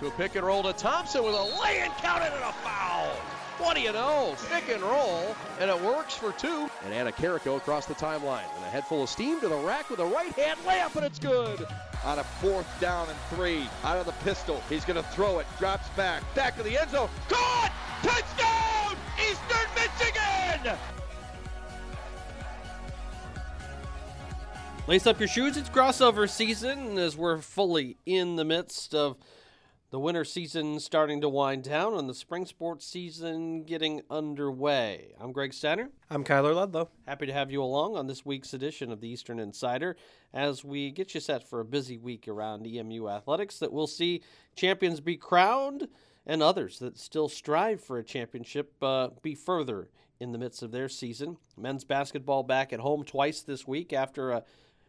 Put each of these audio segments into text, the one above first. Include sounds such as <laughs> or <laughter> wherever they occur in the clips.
To a pick and roll to Thompson with a lay and counted and a foul. What do you know? Pick and roll, and it works for two. And Anna Carrico across the timeline. And a head full of steam to the rack with a right hand layup, and it's good. On a fourth down and three, out of the pistol, he's going to throw it, drops back, back to the end zone. Caught! Touchdown! Eastern Michigan! Lace up your shoes. It's crossover season as we're fully in the midst of the winter season starting to wind down and the spring sports season getting underway. I'm Greg Stanner. I'm Kyler Ludlow. Happy to have you along on this week's edition of the Eastern Insider as we get you set for a busy week around EMU athletics that will see champions be crowned and others that still strive for a championship uh, be further in the midst of their season. Men's basketball back at home twice this week after a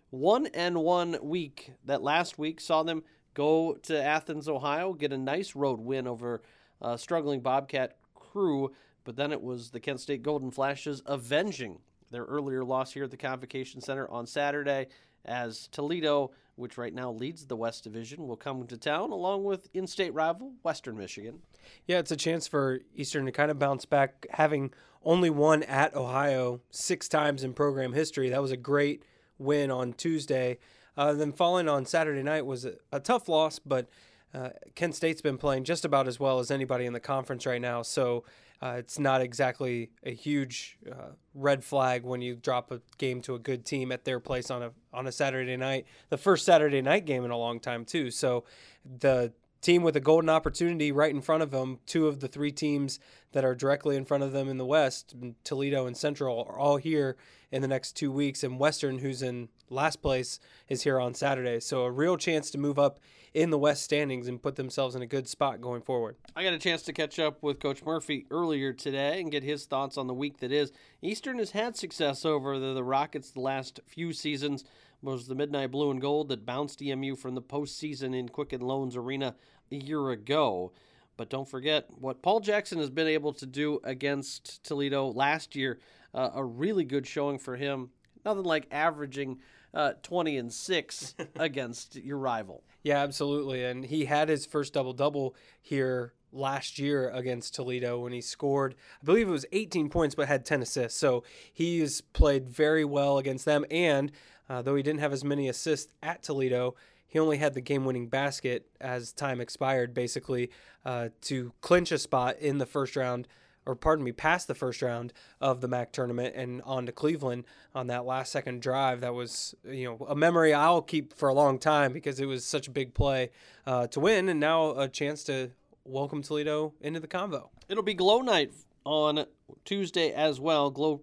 one and one week that last week saw them go to Athens, Ohio, get a nice road win over a struggling Bobcat crew, but then it was the Kent State Golden Flashes avenging their earlier loss here at the Convocation Center on Saturday as Toledo, which right now leads the West Division, will come to town along with in state rival Western Michigan. Yeah, it's a chance for Eastern to kind of bounce back, having only won at Ohio six times in program history. That was a great win on Tuesday. Uh, then falling on Saturday night was a, a tough loss, but uh, Kent State's been playing just about as well as anybody in the conference right now. So uh, it's not exactly a huge uh, red flag when you drop a game to a good team at their place on a on a Saturday night. The first Saturday night game in a long time too. So the team with a golden opportunity right in front of them. Two of the three teams that are directly in front of them in the West, Toledo and Central, are all here in the next two weeks. And Western, who's in last place, is here on Saturday. So a real chance to move up in the West standings and put themselves in a good spot going forward. I got a chance to catch up with Coach Murphy earlier today and get his thoughts on the week that is. Eastern has had success over the, the Rockets the last few seasons It was the Midnight Blue and Gold that bounced EMU from the postseason in Quicken Loans Arena a year ago. But don't forget what Paul Jackson has been able to do against Toledo last year. Uh, a really good showing for him. Nothing like averaging uh, 20 and 6 <laughs> against your rival. Yeah, absolutely. And he had his first double double here last year against Toledo when he scored, I believe it was 18 points, but had 10 assists. So he's played very well against them. And uh, though he didn't have as many assists at Toledo, he only had the game winning basket as time expired, basically, uh, to clinch a spot in the first round, or pardon me, past the first round of the MAC tournament and on to Cleveland on that last second drive. That was, you know, a memory I'll keep for a long time because it was such a big play uh, to win, and now a chance to welcome Toledo into the convo. It'll be Glow Night on Tuesday as well, Glow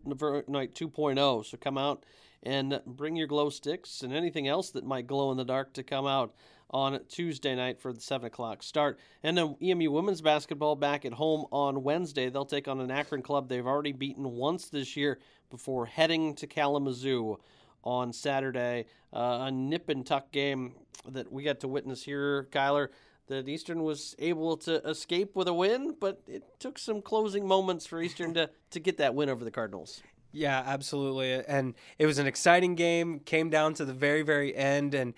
Night 2.0. So come out and bring your glow sticks and anything else that might glow in the dark to come out on Tuesday night for the 7 o'clock start. And then EMU women's basketball back at home on Wednesday. They'll take on an Akron club they've already beaten once this year before heading to Kalamazoo on Saturday. Uh, a nip and tuck game that we got to witness here, Kyler. That Eastern was able to escape with a win, but it took some closing moments for Eastern to, <laughs> to get that win over the Cardinals. Yeah, absolutely. And it was an exciting game, came down to the very, very end. And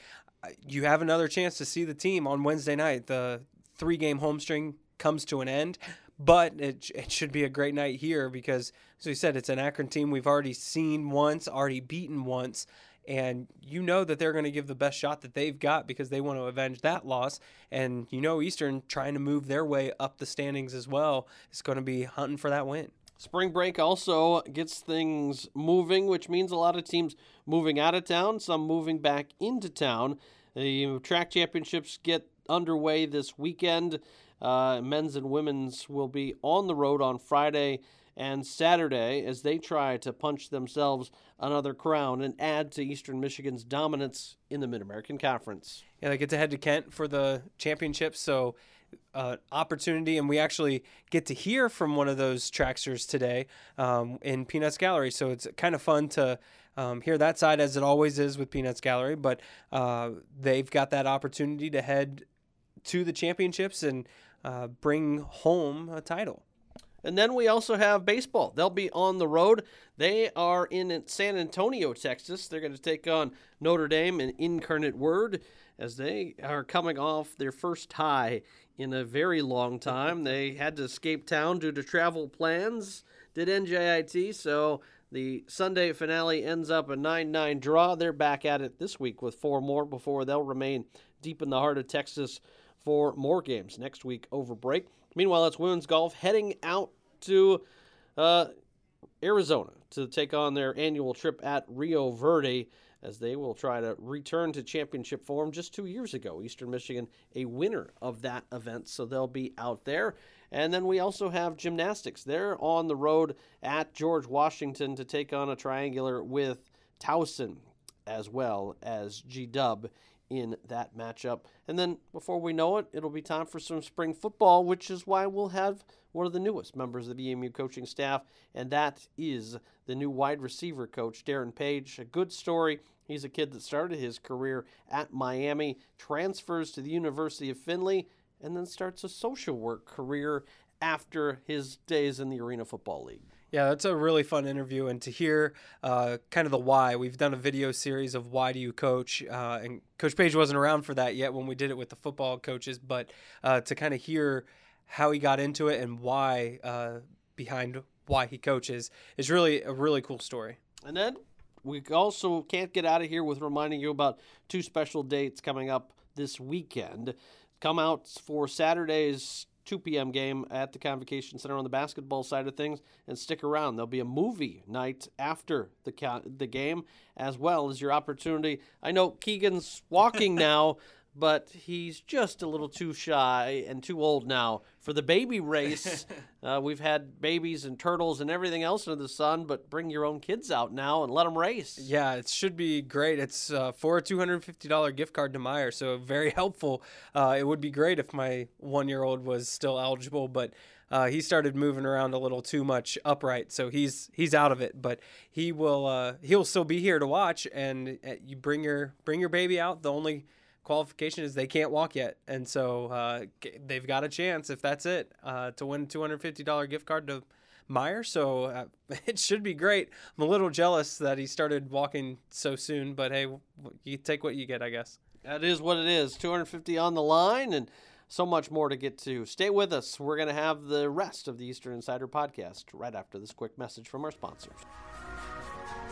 you have another chance to see the team on Wednesday night. The three game home string comes to an end, but it, it should be a great night here because, as we said, it's an Akron team we've already seen once, already beaten once. And you know that they're going to give the best shot that they've got because they want to avenge that loss. And you know, Eastern trying to move their way up the standings as well is going to be hunting for that win. Spring break also gets things moving, which means a lot of teams moving out of town, some moving back into town. The track championships get underway this weekend. Uh, men's and women's will be on the road on Friday and Saturday as they try to punch themselves another crown and add to Eastern Michigan's dominance in the Mid American Conference. Yeah, they get to head to Kent for the championships, so uh, opportunity, and we actually get to hear from one of those tracksters today um, in Peanuts Gallery. So it's kind of fun to um, hear that side, as it always is with Peanuts Gallery. But uh, they've got that opportunity to head to the championships and uh, bring home a title. And then we also have baseball. They'll be on the road. They are in San Antonio, Texas. They're going to take on Notre Dame and Incarnate Word as they are coming off their first tie in a very long time. they had to escape town due to travel plans, did NJIT, so the Sunday finale ends up a 9 9 draw. They're back at it this week with four more before they'll remain deep in the heart of Texas for more games next week over break. Meanwhile, it's women's golf heading out to uh, Arizona to take on their annual trip at Rio Verde as they will try to return to championship form just two years ago. Eastern Michigan, a winner of that event, so they'll be out there. And then we also have gymnastics. They're on the road at George Washington to take on a triangular with Towson as well as G Dub in that matchup. And then before we know it, it'll be time for some spring football, which is why we'll have one of the newest members of the EMU coaching staff, and that is the new wide receiver coach, Darren Page. A good story. He's a kid that started his career at Miami, transfers to the University of Findlay, and then starts a social work career after his days in the Arena Football League. Yeah, that's a really fun interview, and to hear uh, kind of the why. We've done a video series of why do you coach, uh, and Coach Page wasn't around for that yet when we did it with the football coaches, but uh, to kind of hear how he got into it and why uh, behind why he coaches is really a really cool story. And then we also can't get out of here with reminding you about two special dates coming up this weekend. Come out for Saturday's 2 p.m. game at the Convocation Center on the basketball side of things and stick around. There'll be a movie night after the the game as well as your opportunity. I know Keegan's walking <laughs> now, but he's just a little too shy and too old now for the baby race. <laughs> uh, we've had babies and turtles and everything else under the sun, but bring your own kids out now and let them race. Yeah, it should be great. It's uh, for a $250 gift card to Meijer, so very helpful. Uh, it would be great if my one year old was still eligible, but. Uh, he started moving around a little too much upright, so he's he's out of it. But he will uh, he'll still be here to watch, and uh, you bring your bring your baby out. The only qualification is they can't walk yet, and so uh, they've got a chance if that's it uh, to win a two hundred fifty dollar gift card to Meijer. So uh, <laughs> it should be great. I'm a little jealous that he started walking so soon, but hey, you take what you get, I guess. That is what it is. Two hundred fifty on the line, and so much more to get to. Stay with us. We're going to have the rest of the Eastern Insider podcast right after this quick message from our sponsors.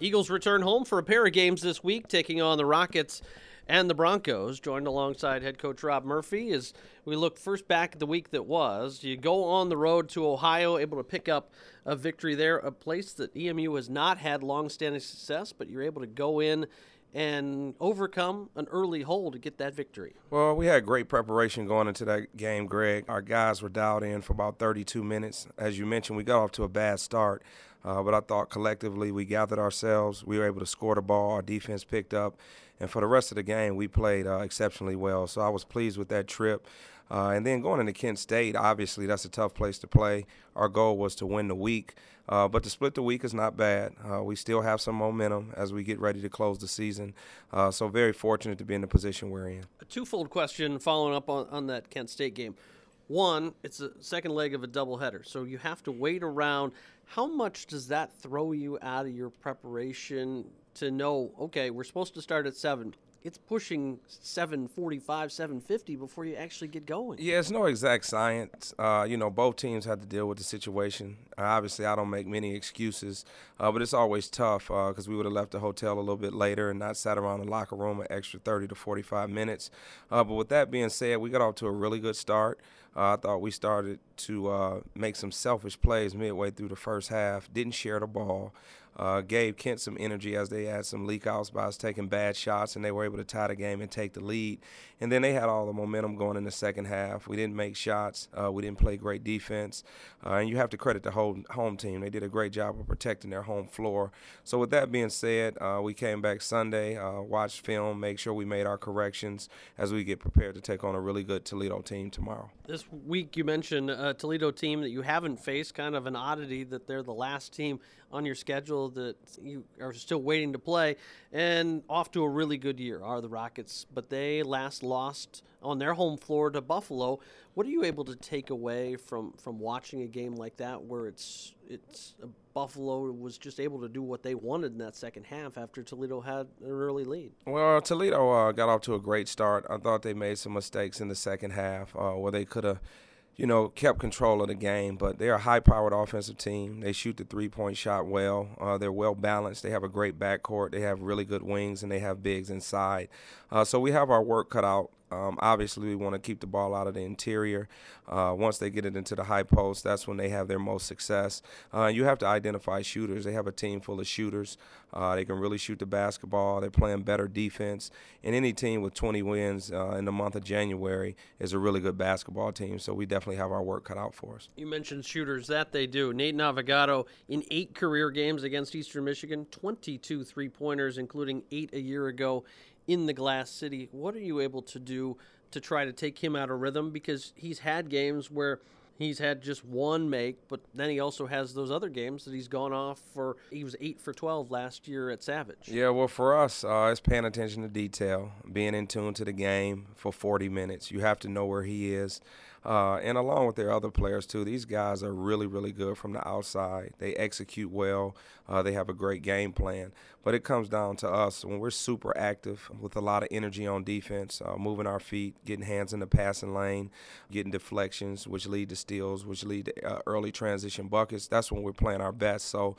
Eagles return home for a pair of games this week, taking on the Rockets and the Broncos. Joined alongside head coach Rob Murphy as we look first back at the week that was. You go on the road to Ohio, able to pick up a victory there, a place that EMU has not had long-standing success, but you're able to go in and overcome an early hole to get that victory? Well, we had great preparation going into that game, Greg. Our guys were dialed in for about 32 minutes. As you mentioned, we got off to a bad start. Uh, but I thought collectively we gathered ourselves. We were able to score the ball. Our defense picked up. And for the rest of the game, we played uh, exceptionally well. So I was pleased with that trip. Uh, and then going into Kent State, obviously that's a tough place to play. Our goal was to win the week, uh, but to split the week is not bad. Uh, we still have some momentum as we get ready to close the season. Uh, so very fortunate to be in the position we're in. A twofold question following up on, on that Kent State game. One, it's a second leg of a doubleheader, so you have to wait around. How much does that throw you out of your preparation to know, okay, we're supposed to start at 7. It's pushing 745, 750 before you actually get going. Yeah, it's no exact science. Uh, you know, both teams had to deal with the situation. Uh, obviously, I don't make many excuses, uh, but it's always tough because uh, we would have left the hotel a little bit later and not sat around the locker room an extra 30 to 45 minutes. Uh, but with that being said, we got off to a really good start. Uh, I thought we started to uh, make some selfish plays midway through the first half. Didn't share the ball. Uh, gave Kent some energy as they had some leak outs by us taking bad shots, and they were able to tie the game and take the lead. And then they had all the momentum going in the second half. We didn't make shots. Uh, we didn't play great defense. Uh, and you have to credit the whole home team. They did a great job of protecting their home floor. So with that being said, uh, we came back Sunday, uh, watched film, make sure we made our corrections as we get prepared to take on a really good Toledo team tomorrow. This week, you mentioned a Toledo team that you haven't faced, kind of an oddity that they're the last team on your schedule that you are still waiting to play, and off to a really good year are the Rockets. But they last lost on their home floor to Buffalo. What are you able to take away from from watching a game like that, where it's it's Buffalo was just able to do what they wanted in that second half after Toledo had an early lead? Well, Toledo uh, got off to a great start. I thought they made some mistakes in the second half uh, where they could have you know, kept control of the game. But they're a high-powered offensive team. They shoot the three-point shot well. Uh, they're well balanced. They have a great backcourt. They have really good wings, and they have bigs inside. Uh, so we have our work cut out. Um, obviously, we want to keep the ball out of the interior. Uh, once they get it into the high post, that's when they have their most success. Uh, you have to identify shooters. They have a team full of shooters. Uh, they can really shoot the basketball. They're playing better defense. And any team with 20 wins uh, in the month of January is a really good basketball team. So we definitely have our work cut out for us. You mentioned shooters. That they do. Nate Navigato in eight career games against Eastern Michigan, 22 three pointers, including eight a year ago in the Glass City. What are you able to do to try to take him out of rhythm? Because he's had games where he's had just one make, but then he also has those other games that he's gone off for. He was eight for twelve last year at Savage. Yeah, well, for us, uh, it's paying attention to detail, being in tune to the game for 40 minutes. You have to know where he is. Uh, and along with their other players too, these guys are really, really good from the outside. They execute well. Uh, they have a great game plan. But it comes down to us when we're super active with a lot of energy on defense, uh, moving our feet, getting hands in the passing lane, getting deflections, which lead to steals, which lead to uh, early transition buckets. That's when we're playing our best. So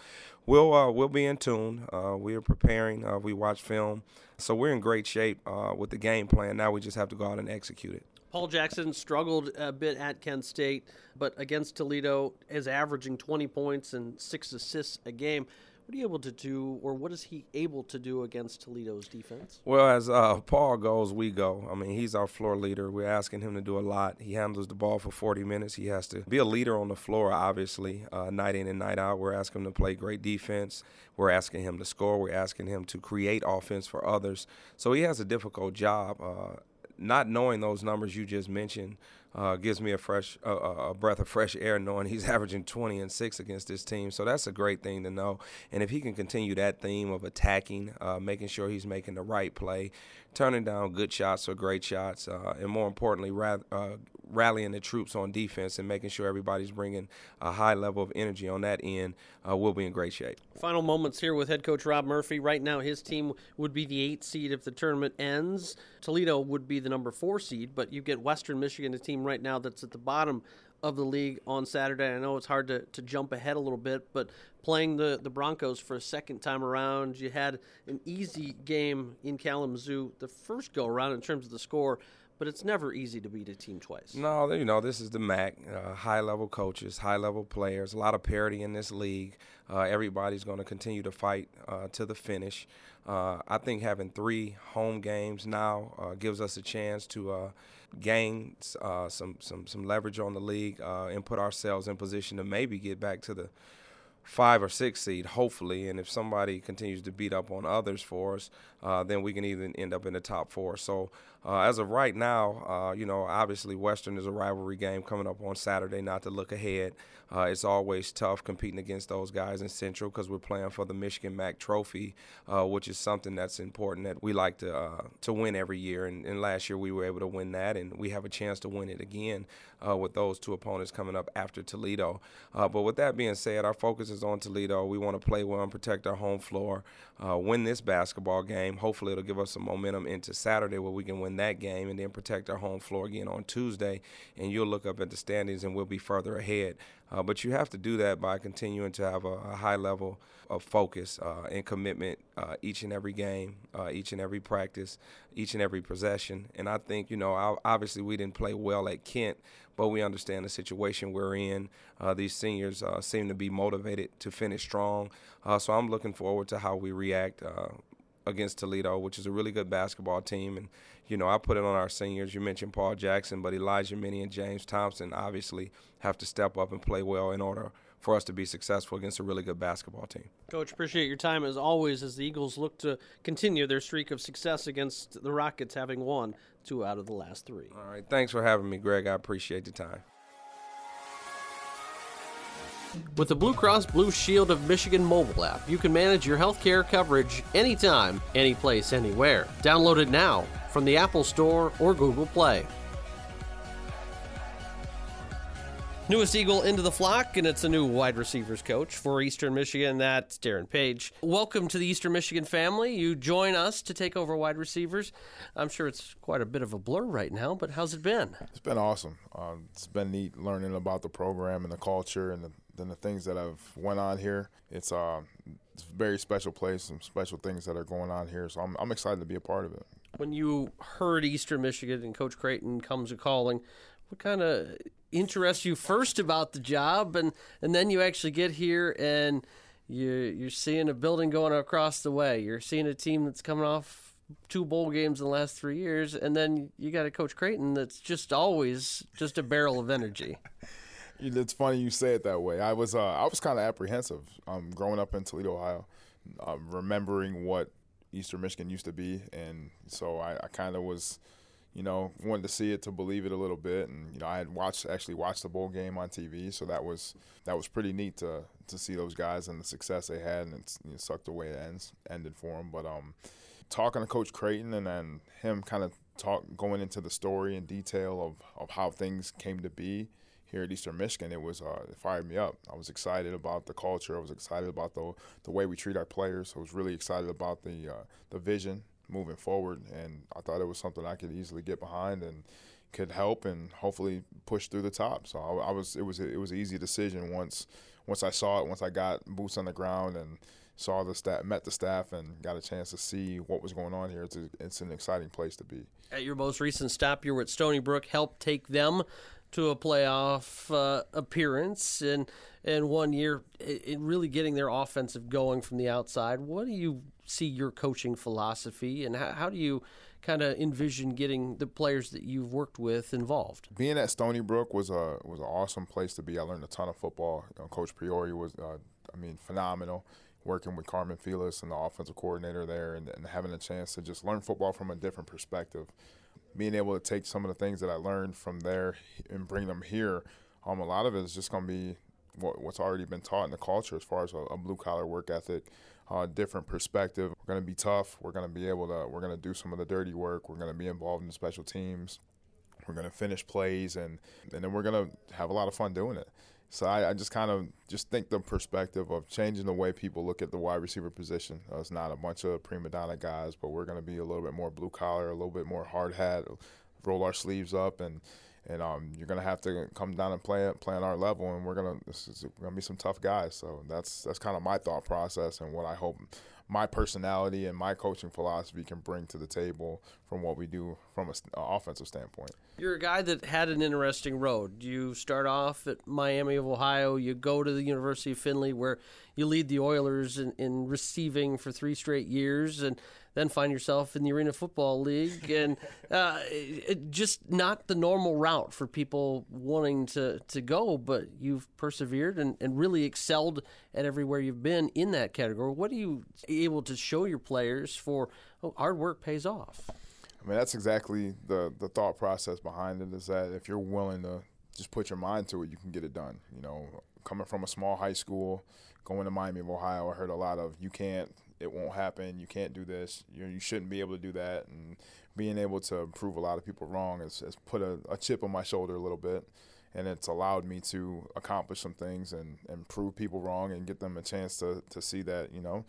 we'll uh, we'll be in tune. Uh, we are preparing. we watch film, so we're in great shape with the game plan. Now we just have to go out and execute it. Paul Jackson struggled a bit at Kent State, but against Toledo is averaging 20 points and six assists a game. What are you able to do, or what is he able to do against Toledo's defense? Well, as uh, Paul goes, we go. I mean, he's our floor leader. We're asking him to do a lot. He handles the ball for 40 minutes. He has to be a leader on the floor, obviously, uh, night in and night out. We're asking him to play great defense. We're asking him to score. We're asking him to create offense for others. So he has a difficult job. Uh, not knowing those numbers you just mentioned uh, gives me a fresh uh, a breath of fresh air knowing he's <laughs> averaging 20 and 6 against this team. So that's a great thing to know. And if he can continue that theme of attacking uh, making sure he's making the right play turning down good shots or great shots uh, and more importantly ra- uh, rallying the troops on defense and making sure everybody's bringing a high level of energy on that end, uh, we'll be in great shape. Final moments here with head coach Rob Murphy. Right now, his team would be the eight seed if the tournament ends. Toledo would be the number four seed, but you get Western Michigan, a team right now that's at the bottom of the league on Saturday. I know it's hard to, to jump ahead a little bit, but playing the, the Broncos for a second time around, you had an easy game in Kalamazoo the first go around in terms of the score but it's never easy to beat a team twice. No, you know this is the MAC, uh, high level coaches, high level players, a lot of parity in this league. Uh, everybody's going to continue to fight uh, to the finish. Uh, I think having three home games now uh, gives us a chance to uh, gain some some some leverage on the league and put ourselves in position to maybe get back to the five or six seed, hopefully. And if somebody continues to beat up on others for us, uh, then we can even end up in the top four. So uh, as of right now, uh, you know, obviously Western is a rivalry game coming up on Saturday. Not to look ahead, uh, it's always tough competing against those guys in Central because we're playing for the Michigan MAC Trophy, which is something that's important that we like to to win every year. And, and, last year we were able to win that, and we have a chance to win it again with those two opponents coming up after Toledo. but with that being said, our focus is on Toledo. We want to play well and protect our home floor, win this basketball game. Hopefully, it'll give us some momentum into Saturday where we can win win that game and then protect our home floor again on Tuesday. And you'll look up at the standings and we'll be further ahead. Uh, but you have to do that by continuing to have a, a high level of focus uh, and commitment uh, each and every game, uh, each and every practice, each and every possession. And I think, you know, obviously we didn't play well at Kent, but we understand the situation we're in. Uh, these seniors uh, seem to be motivated to finish strong. so I'm looking forward to how we react against Toledo, which is a really good basketball team. And, you know, I put it on our seniors. You mentioned Paul Jackson, but Elijah Minnie and James Thompson obviously have to step up and play well in order for us to be successful against a really good basketball team. Coach, appreciate your time as always as the Eagles look to continue their streak of success against the Rockets, having won two out of the last three. All right. Thanks for having me, Greg. I appreciate the time. With the Blue Cross Blue Shield of Michigan mobile app, you can manage your healthcare coverage anytime, anyplace, anywhere. Download it now from the Apple Store or Google Play. Newest Eagle into the flock, and it's a new wide receivers coach for Eastern Michigan. That's Darren Page. Welcome to the Eastern Michigan family. You join us to take over wide receivers. I'm sure it's quite a bit of a blur right now, but how's it been? It's been awesome. Um, it's been neat learning about the program and the culture and the, and the things that have went on here. It's, uh, it's a very special place, some special things that are going on here. So I'm, I'm excited to be a part of it. When you heard Eastern Michigan and Coach Creighton comes a calling, what kind of interests you first about the job, and and then you actually get here and you you're seeing a building going across the way. You're seeing a team that's coming off two bowl games in the last three years, and then you got a Coach Creighton that's just always just a barrel of energy. <laughs> It's funny you say it that way. I was uh, I was kind of apprehensive um, growing up in Toledo, Ohio, um, remembering what Eastern Michigan used to be, and so I, I kind of was you know, wanted to see it to believe it a little bit. And you know, I had watched actually watched the bowl game on TV, so that was that was pretty neat to to see those guys and the success they had, and it you know, sucked the way it ends ended for them. But um, talking to Coach Creighton and then him kind of talk going into the story in detail of of how things came to be here at Eastern Michigan, it was uh, it fired me up. I was excited about the culture. I was excited about the the way we treat our players. I was really excited about the uh, the vision moving forward. And I thought it was something I could easily get behind and could help and hopefully push through the top. So I, I was it was it was an easy decision once once I saw it, once I got boots on the ground and saw the staff, met the staff, and got a chance to see what was going on here. It's, a, it's an exciting place to be. At your most recent stop, you were at Stony Brook, helped take them to a playoff uh, appearance and and one year, really getting their offensive going from the outside. What do you see your coaching philosophy, and how, how do you kind of envision getting the players that you've worked with involved? Being at Stony Brook was a was an awesome place to be. I learned a ton of football. You know, Coach Priore was, uh, I mean, phenomenal. Working with Carmen Felix and the offensive coordinator there, and, and having a chance to just learn football from a different perspective. Being able to take some of the things that I learned from there and bring them here, um, a lot of it is just going to be what, what's already been taught in the culture as far as a, a blue collar work ethic, uh, different perspective. We're going to be tough. We're going to be able to. We're going to do some of the dirty work. We're going to be involved in the special teams. We're going to finish plays, and and then we're going to have a lot of fun doing it. So I, I just kind of just think the perspective of changing the way people look at the wide receiver position. Uh, it's not a bunch of prima donna guys, but we're going to be a little bit more blue collar, a little bit more hard hat, roll our sleeves up, and and um, you're gonna have to come down and play play on our level, and we're gonna this is gonna be some tough guys. So that's that's kind of my thought process and what I hope my personality and my coaching philosophy can bring to the table from what we do from an offensive standpoint. You're a guy that had an interesting road. You start off at Miami of Ohio, you go to the University of Findlay, where you lead the Oilers in, in receiving for three straight years, and then find yourself in the Arena Football League, and <laughs> uh, it, just not the normal route for people wanting to, to go, but you've persevered and, and really excelled at everywhere you've been in that category. What are you able to show your players for oh, hard work pays off? I mean, that's exactly the, the thought process behind it is that if you're willing to just put your mind to it, you can get it done. You know, coming from a small high school, going to Miami of Ohio, I heard a lot of you can't it won't happen. You can't do this. You you shouldn't be able to do that. And being able to prove a lot of people wrong has, has put a, a chip on my shoulder a little bit. And it's allowed me to accomplish some things and, and prove people wrong and get them a chance to, to see that, you know,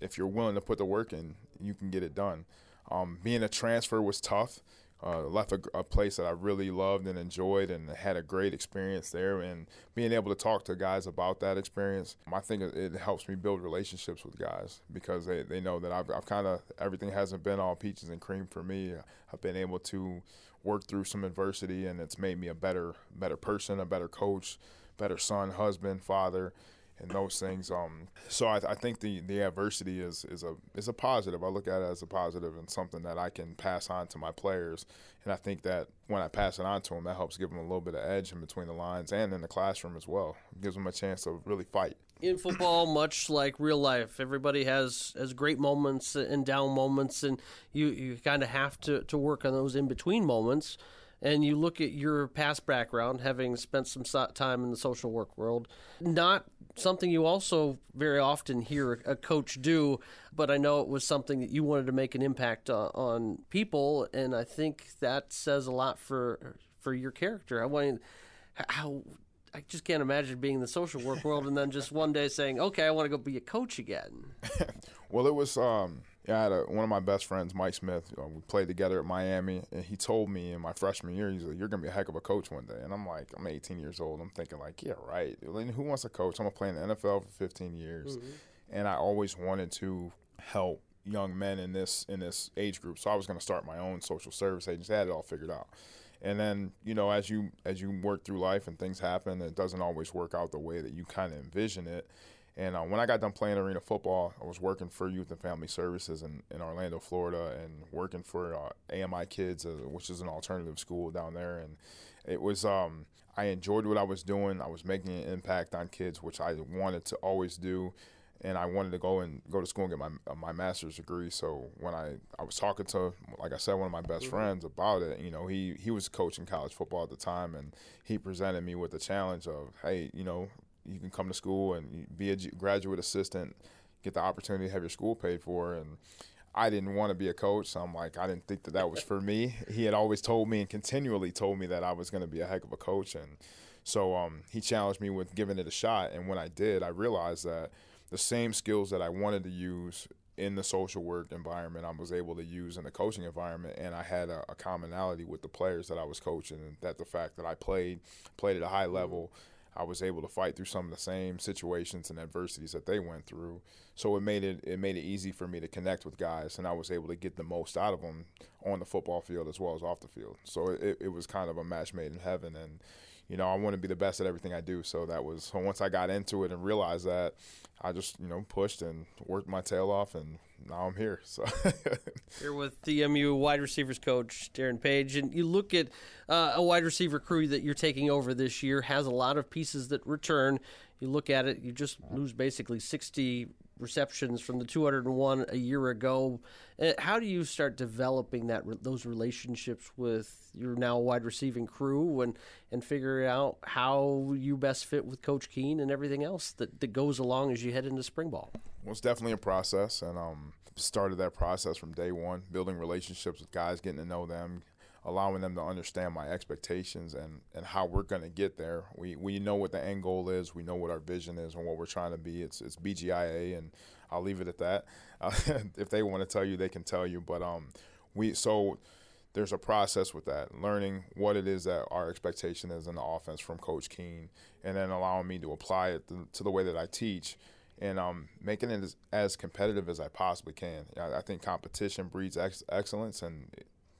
if you're willing to put the work in, you can get it done. Um, being a transfer was tough uh, left a, a, place that I really loved and enjoyed and had a great experience there. And being able to talk to guys about that experience, I think it, it helps me build relationships with guys because they, they know that I've, I've kind of, everything hasn't been all peaches and cream for me. I've been able to work through some adversity and it's made me a better, better person, a better coach, better son, husband, father and those things. Um, so I, I, think the, the adversity is is a is a positive. I look at it as a positive and something that I can pass on to my players. And I think that when I pass it on to them, that helps give them a little bit of edge in between the lines and in the classroom as well. It gives them a chance to really fight. In football, much like real life, everybody has has great moments and down moments, and you you kind of have to to work on those in between moments and you look at your past background, having spent some time in the social work world, not something you also very often hear a coach do, but I know it was something that you wanted to make an impact on, people, and I think that says a lot for for your character. I want how I just can't imagine being in the social work world and then just one day saying, "Okay, I want to go be a coach again." <laughs> well, it was. Um yeah, I had a, one of my best friends, Mike Smith. You know, we played together at Miami, and he told me in my freshman year, he's like, "You're gonna be a heck of a coach one day." And I'm like, I'm 18 years old. I'm thinking like, yeah, right. Who wants to coach? I'm gonna play in the NFL for 15 years, mm-hmm. and I always wanted to help young men in this in this age group. So I was gonna start my own social service agency. I had it all figured out. And then you know, as you as you work through life and things happen, it doesn't always work out the way that you kind of envision it. And uh, when I got done playing arena football, I was working for Youth and Family Services in, in Orlando, Florida, and working for uh, AMI Kids, uh, which is an alternative school down there. And it was, um, I enjoyed what I was doing. I was making an impact on kids, which I wanted to always do. And I wanted to go and go to school and get my uh, my master's degree. So when I, I was talking to, like I said, one of my best mm-hmm. friends about it, you know, he he was coaching college football at the time, and he presented me with the challenge of, hey, you know, you can come to school and be a graduate assistant, get the opportunity to have your school paid for. And I didn't want to be a coach. So I'm like, I didn't think that that was for me. He had always told me and continually told me that I was going to be a heck of a coach. And so um, he challenged me with giving it a shot. And when I did, I realized that the same skills that I wanted to use in the social work environment, I was able to use in the coaching environment, and I had a, a commonality with the players that I was coaching, and that the fact that I played played at a high level, I was able to fight through some of the same situations and adversities that they went through. So it made it it made it easy for me to connect with guys, and I was able to get the most out of them on the football field as well as off the field. So it, it was kind of a match made in heaven, and you know I want to be the best at everything I do. So that was so once I got into it and realized that, I just you know pushed and worked my tail off and now I'm here. So <laughs> here with DMU wide receivers coach Darren Page, and you look at uh, a wide receiver crew that you're taking over this year has a lot of pieces that return. You look at it, you just lose basically 60 receptions from the 201 a year ago. Uh, how do you start developing that those relationships with your now wide receiving crew and and figure out how you best fit with Coach Keen and everything else that, that goes along as you head into spring ball? It's definitely a process, and um, started that process from day one, building relationships with guys, getting to know them, allowing them to understand my expectations and, and how we're going to get there. We, we know what the end goal is. We know what our vision is and what we're trying to be. It's, it's BGIA, and I'll leave it at that. Uh, <laughs> if they want to tell you, they can tell you. But um, we so there's a process with that, learning what it is that our expectation is in the offense from Coach Keen, and then allowing me to apply it to, to the way that I teach – and um, making it as, as, competitive as I possibly can. I, I think competition breeds ex- excellence, and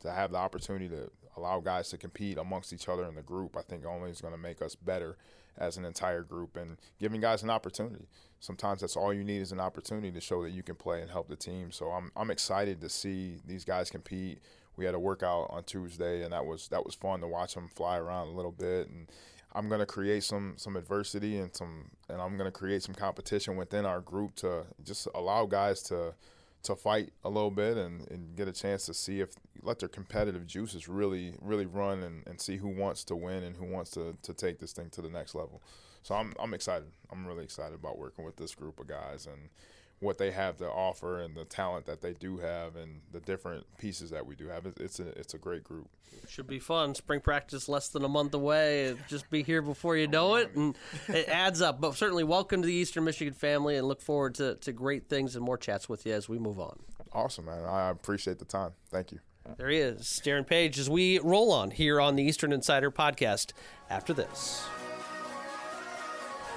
to have the opportunity to allow guys to compete amongst each other in the group, I think only is going to make us better as an entire group and giving guys an opportunity. Sometimes that's all you need is an opportunity to show that you can play and help the team. So I'm I'm excited to see these guys compete. We had a workout on Tuesday, and that was that was fun to watch them fly around a little bit and I'm gonna create some some adversity and some and I'm gonna create some competition within our group to just allow guys to to fight a little bit and, and get a chance to see if let their competitive juices really really run and, and see who wants to win and who wants to, to take this thing to the next level. So I'm I'm excited. I'm really excited about working with this group of guys and what they have to offer and the talent that they do have and the different pieces that we do have. It's a it's a great group. Should be fun. Spring practice less than a month away. Just be here before you know it, and it adds up. But certainly, welcome to the Eastern Michigan family, and look forward to, to great things and more chats with you as we move on. Awesome, man. I appreciate the time. Thank you. There he is, Darren Page, as we roll on here on the Eastern Insider podcast after this.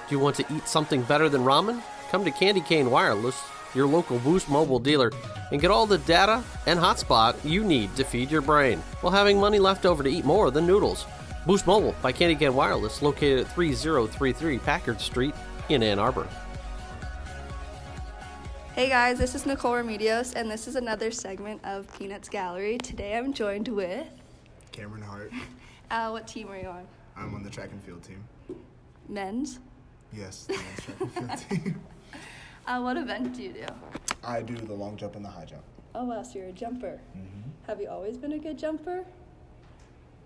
Do you want to eat something better than ramen? Come to Candy Cane Wireless, your local Boost Mobile dealer, and get all the data and hotspot you need to feed your brain while having money left over to eat more than noodles. Boost Mobile by Candy Cane Wireless, located at 3033 Packard Street in Ann Arbor. Hey guys, this is Nicole Remedios, and this is another segment of Peanuts Gallery. Today I'm joined with. Cameron Hart. <laughs> Uh, what team are you on? I'm on the track and field team. Men's? Yes, the men's track and field <laughs> team. Uh, what event do you do? I do the long jump and the high jump. Oh wow, so you're a jumper. Mm-hmm. Have you always been a good jumper?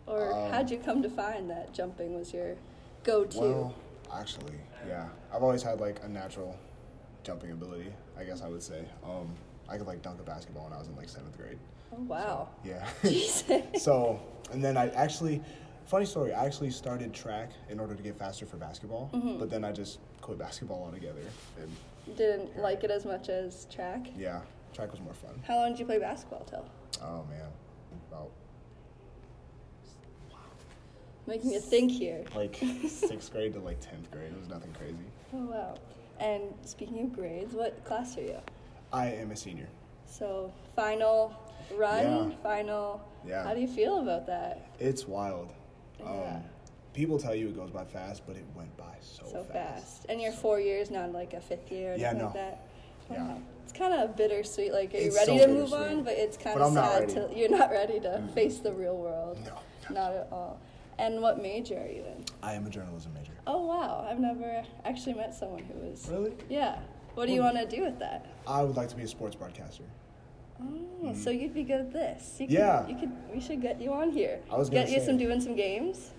Or Um, how'd you come to find that jumping was your go to? Well, actually, yeah. I've always had like a natural jumping ability, I guess I would say. Um, I could like dunk a basketball when I was in like seventh grade. oh wow. Yeah. <laughs> <laughs> Jesus. so, and then I actually, funny story, I actually started track in order to get faster for basketball, Mm-hmm. but then I just quit basketball altogether. And Didn't like it as much as track? yeah, track was more fun. How long did you play basketball till? Oh man, about wow. Making you think here. like <laughs> sixth grade to like tenth grade. It was nothing crazy. Oh wow. And speaking of grades, what class are you? I am a senior. So final run, Yeah. final. Yeah. How do you feel about that? It's wild. Yeah. Um, people tell you it goes by fast, but it went by so, So fast. And you're four years, not like a fifth year or Yeah, no. like that. Yeah. It's kind of bittersweet. Like, are you It's ready so to move on? But it's kind But of sad to you're not ready to face the real world. No. Not at all. And what major are you in? I am a journalism major. Oh wow, I've never actually met someone who was. Really? Yeah. What do you want to do with that? I would like to be a sports broadcaster. Oh, so you'd be good at this. You could, Mm. Yeah. You could. We should get you on here. I was get you say- some doing some games.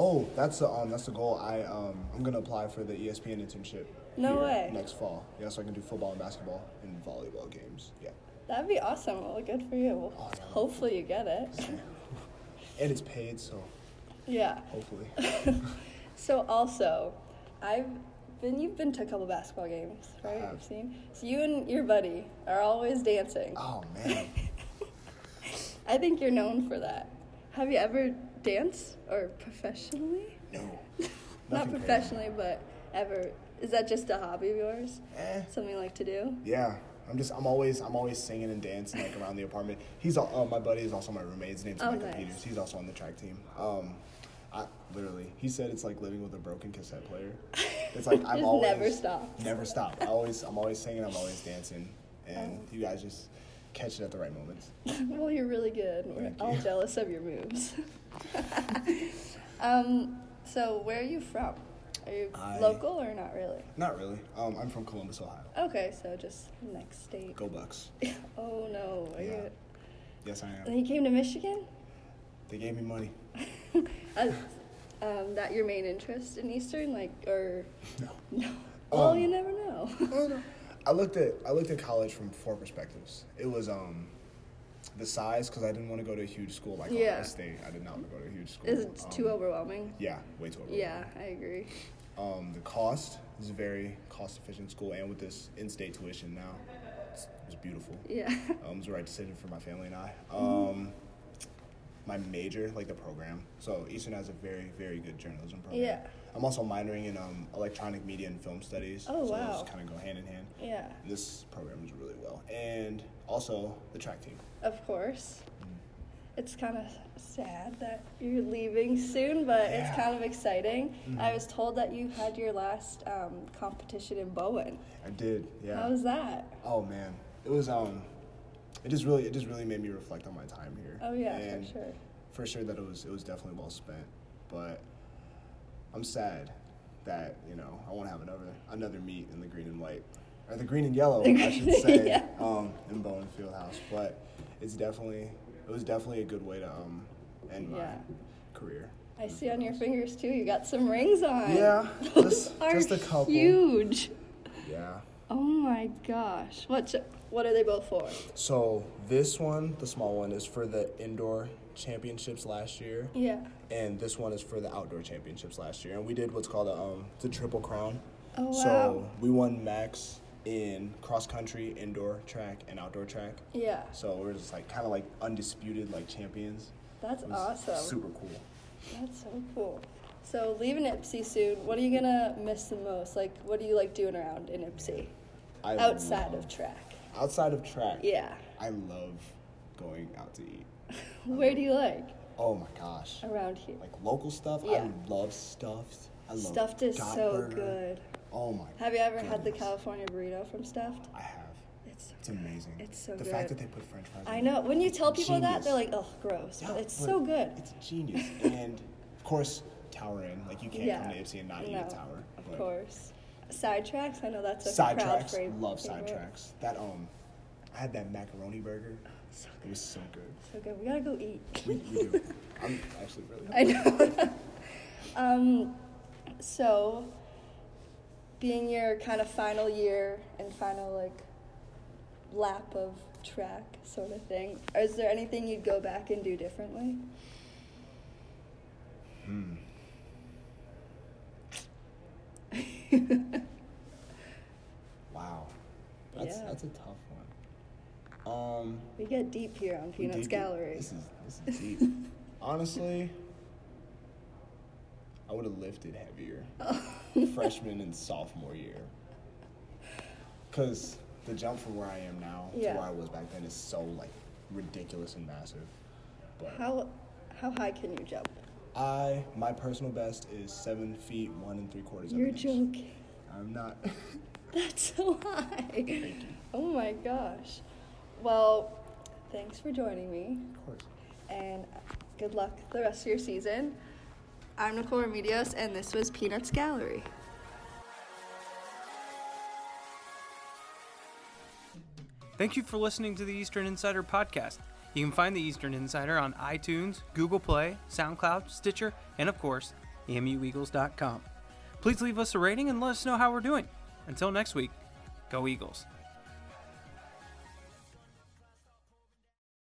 Oh, that's the um, that's the goal. I um, I'm gonna apply for the ESPN internship. No way. Next fall. Yeah, so I can do football and basketball and volleyball games. Yeah. That'd be awesome. Well, good for you. Oh, yeah. hopefully you get it. <laughs> And it's paid, so Yeah. hopefully. <laughs> <laughs> So also, I've been. You've been to a couple basketball games, right? I've seen. So you and your buddy are always dancing. oh man. I think you're known for that. Have you ever danced or professionally? No. <laughs> Not professionally, but ever. Is that just a hobby of yours? Eh. Something you like to do? Yeah. I'm just I'm always I'm always singing and dancing like around the apartment. He's all, uh, my buddy is also my roommate. His name's Oh, Michael nice. Peters. He's also on the track team. Um, I literally he said it's like living with a broken cassette player. It's like <laughs> I'm always never stop. Never stop. I always I'm always singing. I'm always dancing, and Oh. you guys just catch it at the right moments. <laughs> well, you're really good. We're Thank all you. jealous of your moves. <laughs> um, so where are you from? Are you I- local or not really? Not really. Um, I'm from Columbus, Ohio. Okay, so just next state. Go Bucks. <laughs> Oh no, are Yeah. you? Yes, I And am. you came to Michigan? They gave me money. Is um, that your main interest in Eastern, like, or No. no? Well, Um, you never know. I looked at I looked at college from four perspectives. It was um the size because I didn't want to go to a huge school like Yeah. Ohio State. I did not want to go to a huge school. Is it Um, too overwhelming? Yeah, way too overwhelming. Yeah, I agree. Um, the cost is a very cost efficient school, and with this in-state tuition now, it's, it's beautiful. Yeah. Um, it was the right decision for my family and I. Um, my major, like the program, so Eastern has a very, very good journalism program. Yeah. I'm also minoring in um, electronic media and film studies. Oh, so wow. those kind of go hand in hand. yeah, This program is really well, and also the track team. of course. It's kind of sad that you're leaving soon, but it's Yeah. Mm-hmm. kind of exciting. I was told that you had your last um, competition in Bowen. I did, yeah. How was that? Oh man, it was um, it just really it just really made me reflect on my time here. Oh yeah, and for sure. For sure that it was it was definitely well spent, but I'm sad that you know I want to have another another meet in the green and white or the green and yellow I should say Yeah. um, in Bowen Fieldhouse, but it's definitely it was definitely a good way to um end my Yeah. career. I see on your fingers too. You got some rings on. Yeah, Those <laughs> just- are just a couple. huge. Yeah. Oh my gosh. What? What are they both for? So this one, the small one, is for the indoor championships last year, Yeah. and this one is for the outdoor championships last year. And we did what's called a um, the triple crown. Oh wow. So we won MACs in cross country, indoor track, and outdoor track. Yeah, So we're just like kind of like undisputed like champions. that's awesome. Super cool. That's so cool. So leaving Ypsi soon, what are you gonna miss the most? Like, what do you like doing around in Ypsi I outside love- of track? outside of track. Yeah. I love going out to eat. <laughs> Where do you like Oh my gosh. around here? Like local stuff. Yeah. I love stuffed. I love Stuffed is so Burger. good. Oh my. Have you ever had the. California burrito from Stuffed? I have. It's It's amazing. It's so the good. The fact that they put French fries. I know. When you tell people that, they're like, "Oh, gross," Yeah, but it's but so good. It's genius. <laughs> and of course, Tower Inn. Like you can't yeah. come to Ypsi and not eat no, at Tower. Of course. Sidetracks. I know that's a crowd Sidetracks. fav- Love sidetracks. That um, I had that macaroni burger. So It was so good. So good. We gotta go eat. We, we do. <laughs> I'm actually really. Hungry. I know. <laughs> um, so, being your kind of final year and final like lap of track sort of thing, is there anything you'd go back and do differently? Hmm. <laughs> Wow. That's Yeah. that's a tough one. Um. We get deep here on we Peanuts Gallery. This is this is <laughs> deep. Honestly, I would have lifted heavier <laughs> freshman and sophomore year. Cause the jump from where I am now Yeah. to where I was back then is so like ridiculous and massive. But How how high can you jump? I my personal best is seven feet one and three quarters. of You're an inch. joking. I'm not. <laughs> That's so high. Oh my gosh. Well, thanks for joining me. of course. and good luck the rest of your season. I'm Nicole Remedios, and this was Peanuts Gallery. Thank you for listening to the Eastern Insider podcast. You can find the Eastern Insider on iTunes, Google Play, SoundCloud, Stitcher, and of course, emueagles.com. Please leave us a rating and let us know how we're doing. Until next week, go Eagles.